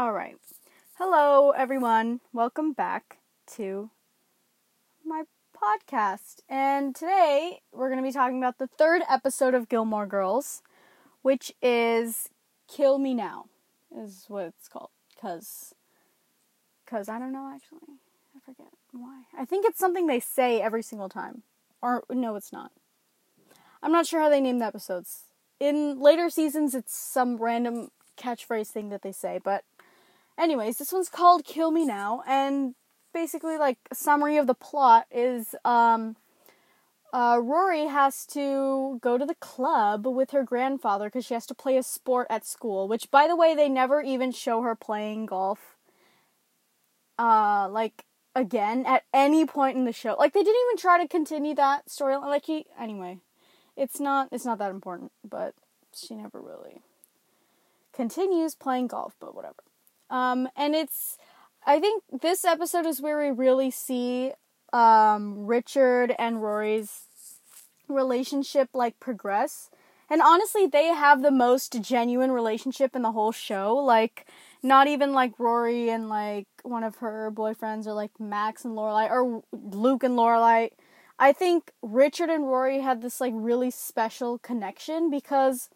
All right. Hello, everyone. Welcome back to my podcast. And today we're going to be talking about the third episode of Gilmore Girls, which is Kill Me Now, is what it's called. Because, because I don't know actually. I forget why. I think it's something they say every single time. Or, no, it's not. I'm not sure how they name the episodes. In later seasons, it's some random catchphrase thing that they say, but anyways, this one's called Kill Me Now, and basically, like, a summary of the plot is, um, uh, Rory has to go to the club with her grandfather because she has to play a sport at school, which, by the way, they never even show her playing golf. Uh, like, again, at any point in the show. Like, they didn't even try to continue that storyline. Like, he, anyway it's not it's not that important, but she never really continues playing golf, but whatever. Um, and it's I think this episode is where we really see um, Richard and Rory's relationship like progress. And honestly, they have the most genuine relationship in the whole show. Like, not even like Rory and like one of her boyfriends, or like Max and Lorelai, or Luke and Lorelai. I think Richard and Rory had this like really special connection because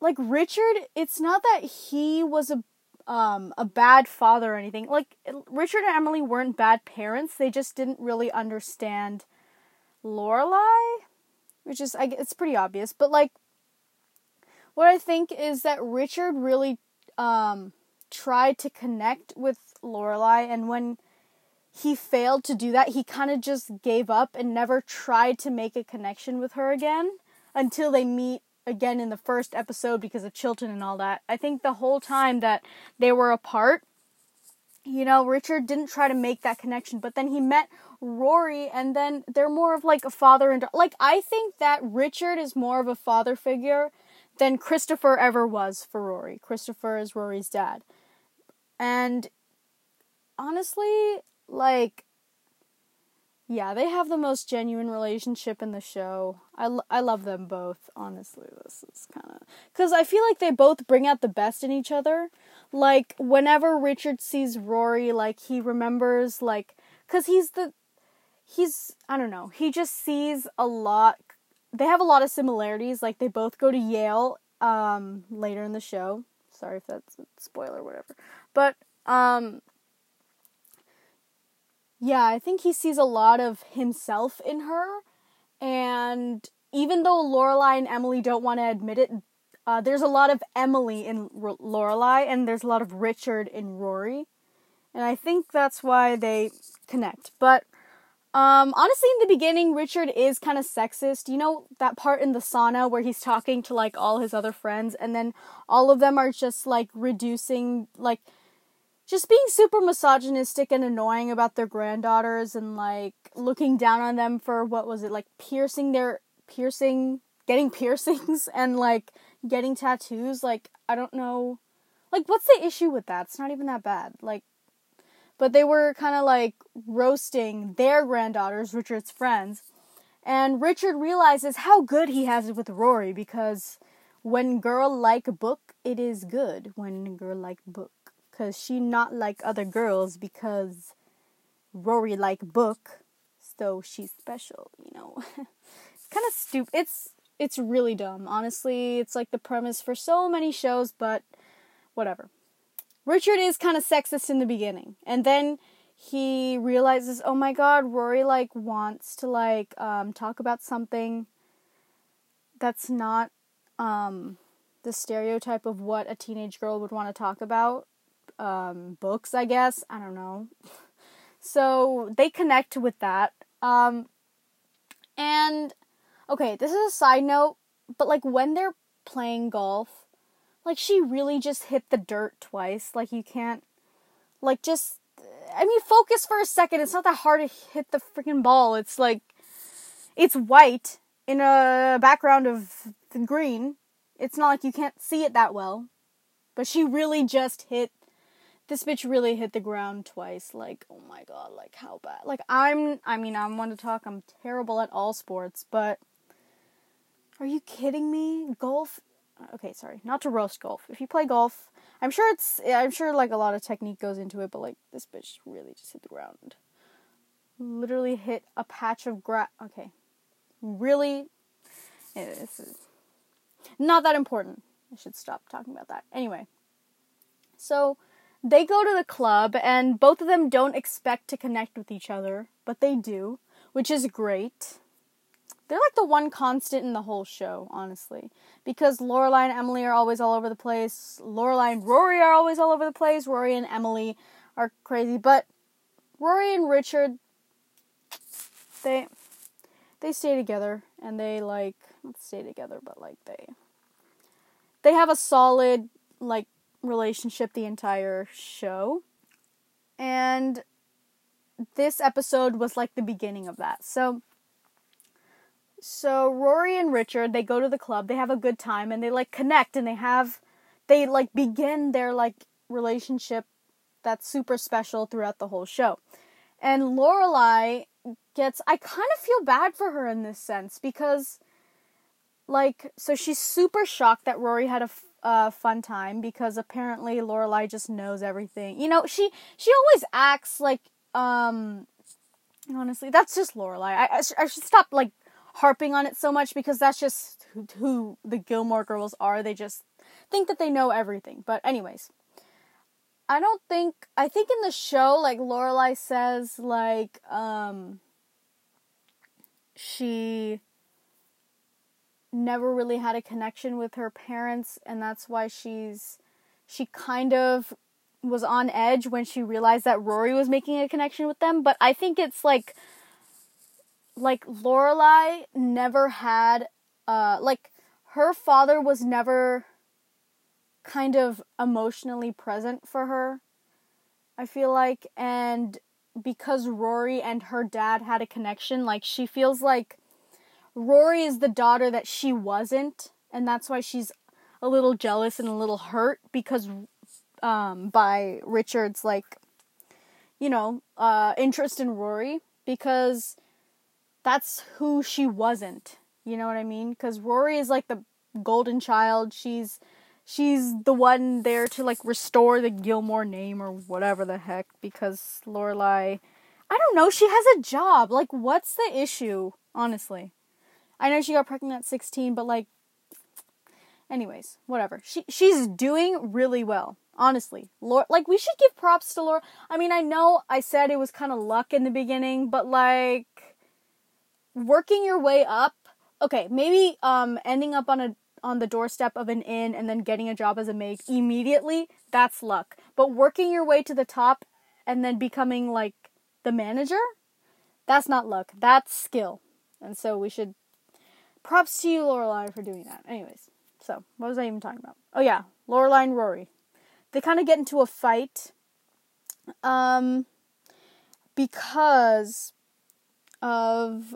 like Richard, it's not that he was a um a bad father or anything. Like Richard and Emily weren't bad parents. They just didn't really understand Lorelai, which is I it's pretty obvious, but like what I think is that Richard really um tried to connect with Lorelai and when he failed to do that. He kind of just gave up and never tried to make a connection with her again until they meet again in the first episode because of Chilton and all that. I think the whole time that they were apart, you know, Richard didn't try to make that connection, but then he met Rory and then they're more of like a father and like I think that Richard is more of a father figure than Christopher ever was for Rory. Christopher is Rory's dad. And honestly, like yeah, they have the most genuine relationship in the show. I, I love them both, honestly. This is kind of. Because I feel like they both bring out the best in each other. Like, whenever Richard sees Rory, like, he remembers, like. Because he's the. He's. I don't know. He just sees a lot. They have a lot of similarities. Like, they both go to Yale um, later in the show. Sorry if that's a spoiler whatever. But, um, yeah, I think he sees a lot of himself in her, and even though Lorelai and Emily don't want to admit it, uh, there's a lot of Emily in R- Lorelai, and there's a lot of Richard in Rory, and I think that's why they connect. But um, honestly, in the beginning, Richard is kind of sexist. You know that part in the sauna where he's talking to like all his other friends, and then all of them are just like reducing like just being super misogynistic and annoying about their granddaughters and like looking down on them for what was it like piercing their piercing getting piercings and like getting tattoos like i don't know. Like what's the issue with that? It's not even that bad. Like but they were kind of like roasting their granddaughters richard's friends and richard realizes how good he has it with rory because when girl like book it is good. When girl like book Cause she not like other girls because Rory like book, so she's special, you know. kind of stupid. It's it's really dumb. Honestly, it's like the premise for so many shows, but whatever. Richard is kind of sexist in the beginning, and then he realizes, "Oh my god, Rory like wants to like um talk about something that's not um the stereotype of what a teenage girl would want to talk about um, books, I guess. I don't know. So they connect with that. Um, and okay, this is a side note, but like when they're playing golf, like she really just hit the dirt twice. Like you can't, like just, I mean, focus for a second. It's not that hard to hit the freaking ball. It's like, it's white in a background of green. It's not like you can't see it that well. But she really just hit this bitch really hit the ground twice. Like, oh my god, like how bad? Like I'm I mean, I'm one to talk, I'm terrible at all sports, but are you kidding me? Golf Okay, sorry, not to roast golf. If you play golf, I'm sure it's I'm sure like a lot of technique goes into it, but like this bitch really just hit the ground. Literally hit a patch of grass. Okay, really, it's not that important. I should stop talking about that. Anyway, so they go to the club, and both of them don't expect to connect with each other, but they do, which is great. They're like the one constant in the whole show, honestly. Because Lorelai and Emily are always all over the place. Lorelai and Rory are always all over the place. Rory and Emily are crazy, but Rory and Richard they they stay together and they like not stay together, but like they they have a solid like relationship the entire show. And this episode was like the beginning of that. So so Rory and Richard, they go to the club, they have a good time and they like connect and they have they like begin their like relationship that's super special throughout the whole show. And Lorelai gets I kind of feel bad for her in this sense because like so she's super shocked that Rory had a uh, fun time because apparently Lorelai just knows everything. You know, she she always acts like um honestly, that's just Lorelai. I I, sh- I should stop like harping on it so much because that's just who, who the Gilmore girls are. They just think that they know everything. But anyways, I don't think I think in the show like Lorelai says like um she never really had a connection with her parents and that's why she's she kind of was on edge when she realized that Rory was making a connection with them, but I think it's like like Lorelai never had uh like her father was never kind of emotionally present for her. I feel like and because Rory and her dad had a connection, like she feels like Rory is the daughter that she wasn't, and that's why she's a little jealous and a little hurt because um by Richard's like you know, uh interest in Rory because that's who she wasn't. You know what I mean? Cuz Rory is like the golden child. She's she's the one there to like restore the Gilmore name or whatever the heck because Lorelai I don't know, she has a job. Like what's the issue, honestly? I know she got pregnant at 16, but like anyways, whatever. She she's doing really well. Honestly, Laura, like we should give props to Laura. I mean, I know I said it was kind of luck in the beginning, but like working your way up. Okay, maybe um ending up on a on the doorstep of an inn and then getting a job as a maid immediately, that's luck. But working your way to the top and then becoming like the manager, that's not luck. That's skill. And so we should props to you, Lorelai, for doing that. Anyways, so what was I even talking about? Oh yeah, Lorelai and Rory. They kind of get into a fight. Um because of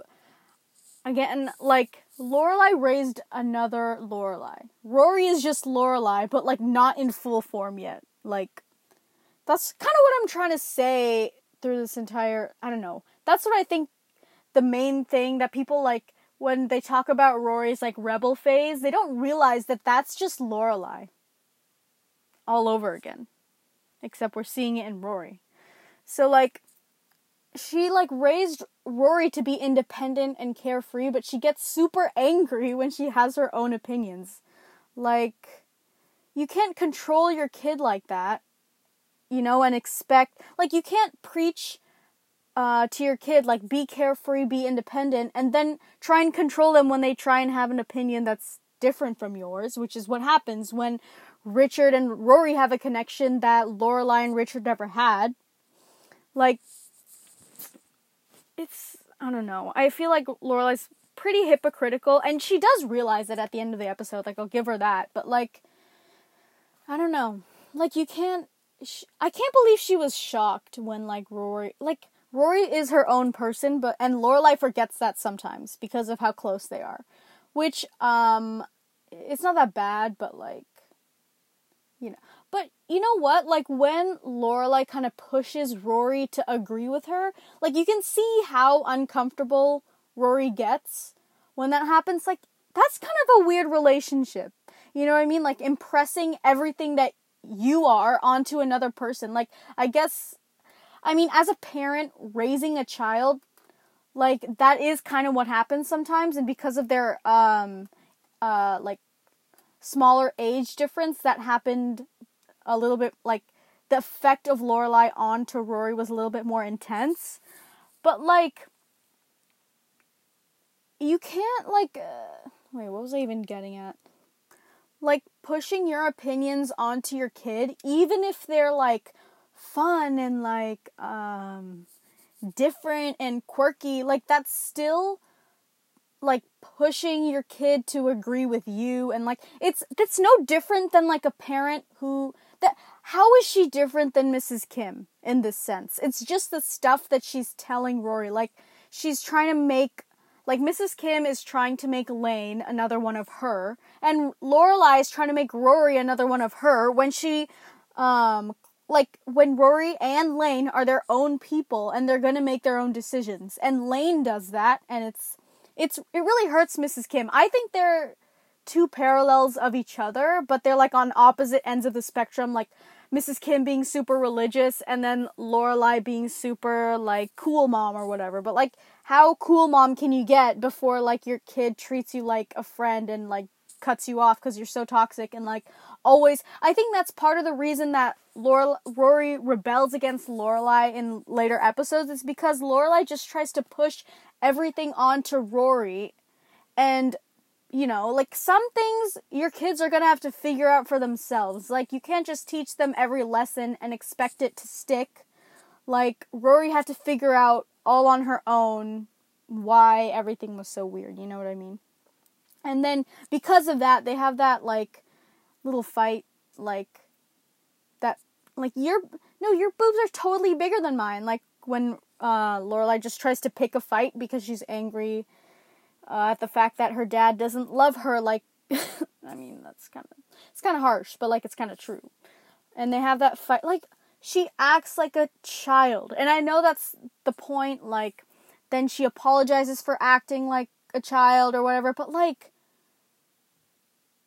again like Lorelai raised another Lorelai. Rory is just Lorelai, but like not in full form yet. Like that's kind of what I'm trying to say through this entire I don't know. That's what I think the main thing that people like when they talk about Rory's like rebel phase, they don't realize that that's just Lorelai all over again. Except we're seeing it in Rory. So like she like raised Rory to be independent and carefree, but she gets super angry when she has her own opinions. Like you can't control your kid like that, you know, and expect like you can't preach uh, to your kid like be carefree, be independent, and then try and control them when they try and have an opinion that's different from yours, which is what happens when Richard and Rory have a connection that Lorelai and Richard never had. Like it's I don't know. I feel like Lorelai's pretty hypocritical, and she does realize it at the end of the episode. Like I'll give her that, but like I don't know. Like you can't. I can't believe she was shocked when like Rory like Rory is her own person, but and Lorelai forgets that sometimes because of how close they are, which um it's not that bad, but like you know. But you know what? Like when Lorelai kind of pushes Rory to agree with her, like you can see how uncomfortable Rory gets when that happens. Like that's kind of a weird relationship. You know what I mean? Like impressing everything that you are onto another person. Like, I guess, I mean, as a parent raising a child, like, that is kind of what happens sometimes. And because of their, um, uh, like, smaller age difference, that happened a little bit, like, the effect of Lorelai onto Rory was a little bit more intense. But, like, you can't, like, uh, wait, what was I even getting at? like pushing your opinions onto your kid, even if they're like fun and like um different and quirky, like that's still like pushing your kid to agree with you and like it's that's no different than like a parent who that how is she different than Mrs. Kim in this sense? It's just the stuff that she's telling Rory like she's trying to make like Mrs. Kim is trying to make Lane another one of her, and Lorelai is trying to make Rory another one of her when she, um, like when Rory and Lane are their own people and they're gonna make their own decisions, and Lane does that, and it's it's it really hurts Mrs. Kim. I think they're two parallels of each other, but they're like on opposite ends of the spectrum. Like Mrs. Kim being super religious and then Lorelai being super like cool mom or whatever. But like how cool mom can you get before like your kid treats you like a friend and like cuts you off because you're so toxic and like always I think that's part of the reason that Laura, Rory rebels against Lorelai in later episodes is because Lorelai just tries to push everything onto Rory and you know, like some things your kids are to have to figure out for themselves. Like you can't just teach them every lesson and expect it to stick. Like Rory had to figure out all on her own why everything was so weird, you know what I mean? And then because of that, they have that like little fight like that like your no, your boobs are totally bigger than mine. Like when uh Lorelai just tries to pick a fight because she's angry uh, at the fact that her dad doesn't love her like I mean that's kind of it's kind of harsh, but like it's kind of true. And they have that fight like she acts like a child. And I know that's the point like then she apologizes for acting like a child or whatever, but like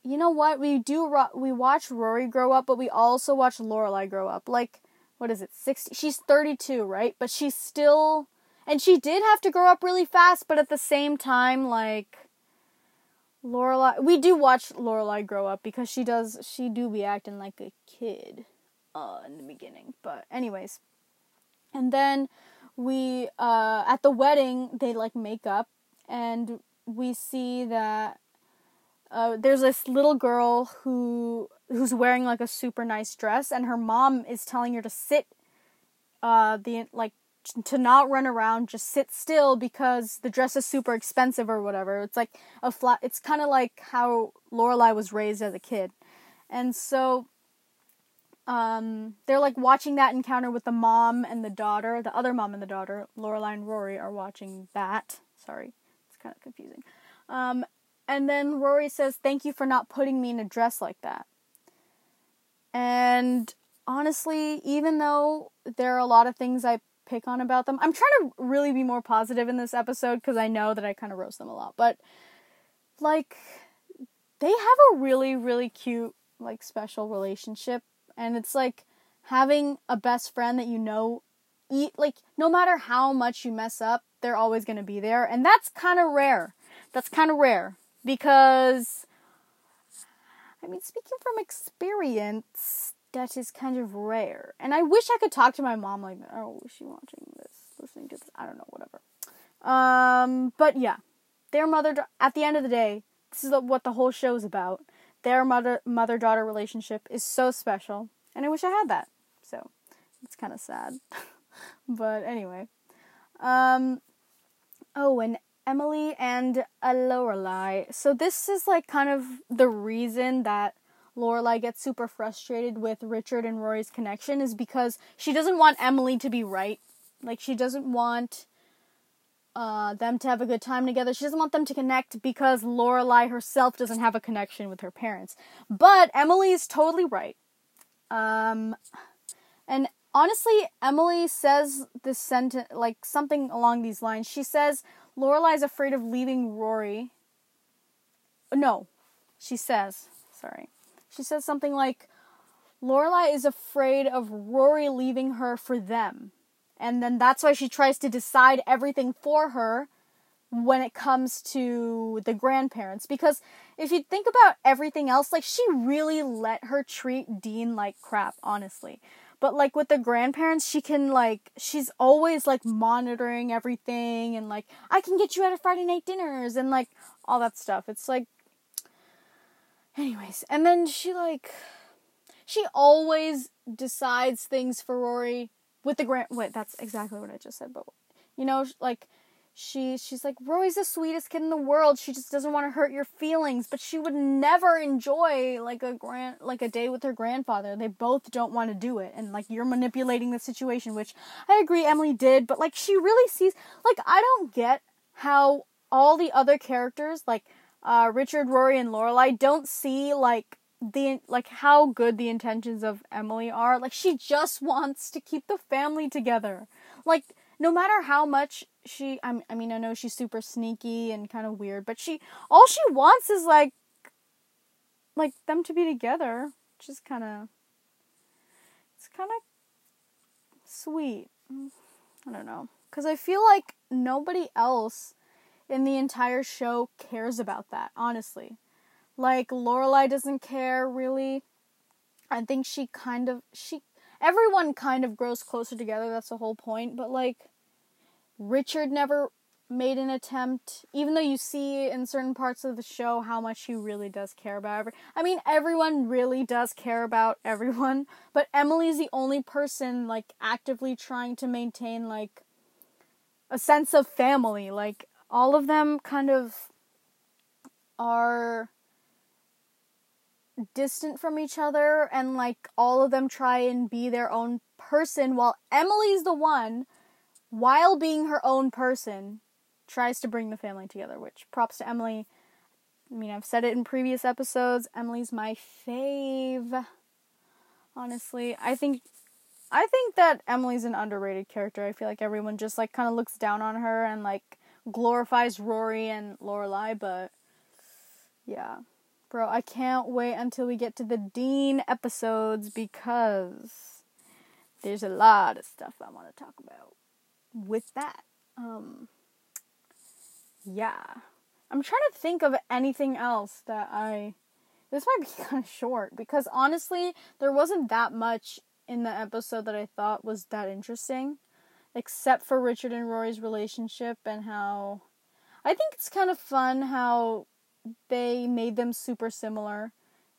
you know what? We do we watch Rory grow up, but we also watch Lorelai grow up. Like what is it? 60 She's 32, right? But she's still and she did have to grow up really fast, but at the same time, like Lorelai, we do watch Lorelai grow up because she does. She do be acting like a kid, uh, in the beginning. But anyways, and then we uh at the wedding they like make up, and we see that uh, there's this little girl who who's wearing like a super nice dress, and her mom is telling her to sit uh the like to not run around, just sit still because the dress is super expensive or whatever. It's like a flat. It's kind of like how Lorelai was raised as a kid, and so um, they're like watching that encounter with the mom and the daughter. The other mom and the daughter, Lorelai and Rory, are watching that. Sorry, kind of confusing. Um, and then Rory says, "Thank you for not putting me in a dress like that." And honestly, even though there are a lot of things I pick on about them. I'm trying to really be more positive in this episode because I know that I kind of roast them a lot. But like they have a really really cute like special relationship and it's like having a best friend that you know eat like no matter how much you mess up, they're always going to be there and that's kind of rare. That's kind of rare because I mean speaking from experience, that is kind of rare. And I wish I could talk to my mom like, oh, is she watching this, listening to this? I don't know, whatever. Um, but yeah, their mother, at the end of the day, this is what the whole show is about. Their mother mother daughter relationship is so special, and I wish I had that. So it's kind of sad, but anyway. Um, oh, and Emily and a Lorelai. So this is like kind of the reason that Lorelai gets super frustrated with Richard and Rory's connection is because she doesn't want Emily to be right. Like she doesn't want uh, them to have a good time together. She doesn't want them to connect because Lorelai herself doesn't have a connection with her parents. But Emily is totally right. Um, and honestly, Emily says this sentence like something along these lines. She says Lorelai's afraid of leaving Rory. No, she says. Sorry. She says something like, Lorelai is afraid of Rory leaving her for them. And then that's why she tries to decide everything for her when it comes to the grandparents. Because if you think about everything else, like she really let her treat Dean like crap, honestly. But like with the grandparents, she can like she's always like monitoring everything and like I can get you out of Friday night dinners and like all that stuff. It's like anyways, and then she like she always decides things for Rory with the grand wait, that's exactly what I just said, but you know, like she she's like Rory's the sweetest kid in the world. She just doesn't want to hurt your feelings, but she would never enjoy like a grand like a day with her grandfather. They both don't want to do it, and like you're manipulating the situation, which I agree Emily did, but like she really sees like I don't get how all the other characters like uh, Richard, Rory, and Lorelai don't see like the like how good the intentions of Emily are. Like she just wants to keep the family together. Like no matter how much she I I mean I know she's super sneaky and kind of weird, but she all she wants is like like them to be together, which is kind of it's kind of sweet. I don't know, cuz I feel like nobody else in the entire show cares about that, honestly. Like Lorelai doesn't care really. I think she kind of she everyone kind of grows closer together, that's the whole point, but like Richard never made an attempt, even though you see in certain parts of the show how much he really does care about every. I mean, everyone really does care about everyone, but Emily's the only person like actively trying to maintain like a sense of family. Like all of them kind of are distant from each other and like all of them try and be their own person while Emily's the one while being her own person, tries to bring the family together, which props to Emily. I mean, I've said it in previous episodes. Emily's my fave. Honestly, I think I think that Emily's an underrated character. I feel like everyone just like kind of looks down on her and like glorifies Rory and Lorelai, but yeah. Bro, I can't wait until we get to the Dean episodes because there's a lot of stuff I want to talk about with that, um, yeah. I'm trying to think of anything else that I. This might be kind of short because honestly, there wasn't that much in the episode that I thought was that interesting, except for Richard and Rory's relationship and how. I think it's kind of fun how they made them super similar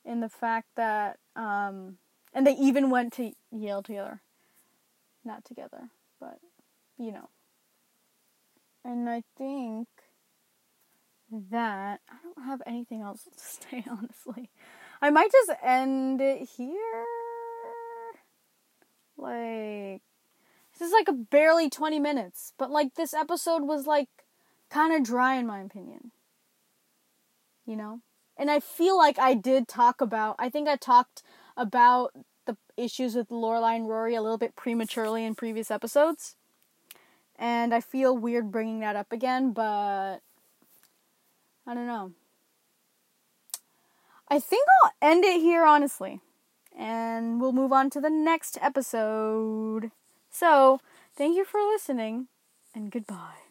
in the fact that. Um, and they even went to Yale together. Not together, but you know. And I think that I don't have anything else to say, honestly. I might just end it here. Like, this is like a barely 20 minutes, but like this episode was like kind of dry in my opinion. You know? And I feel like I did talk about, I think I talked about the issues with Lorelai and Rory a little bit prematurely in previous episodes and I feel weird bringing that up again, but I don't know. I think I'll end it here, honestly, and we'll move on to the next episode. So, thank you for listening, and goodbye.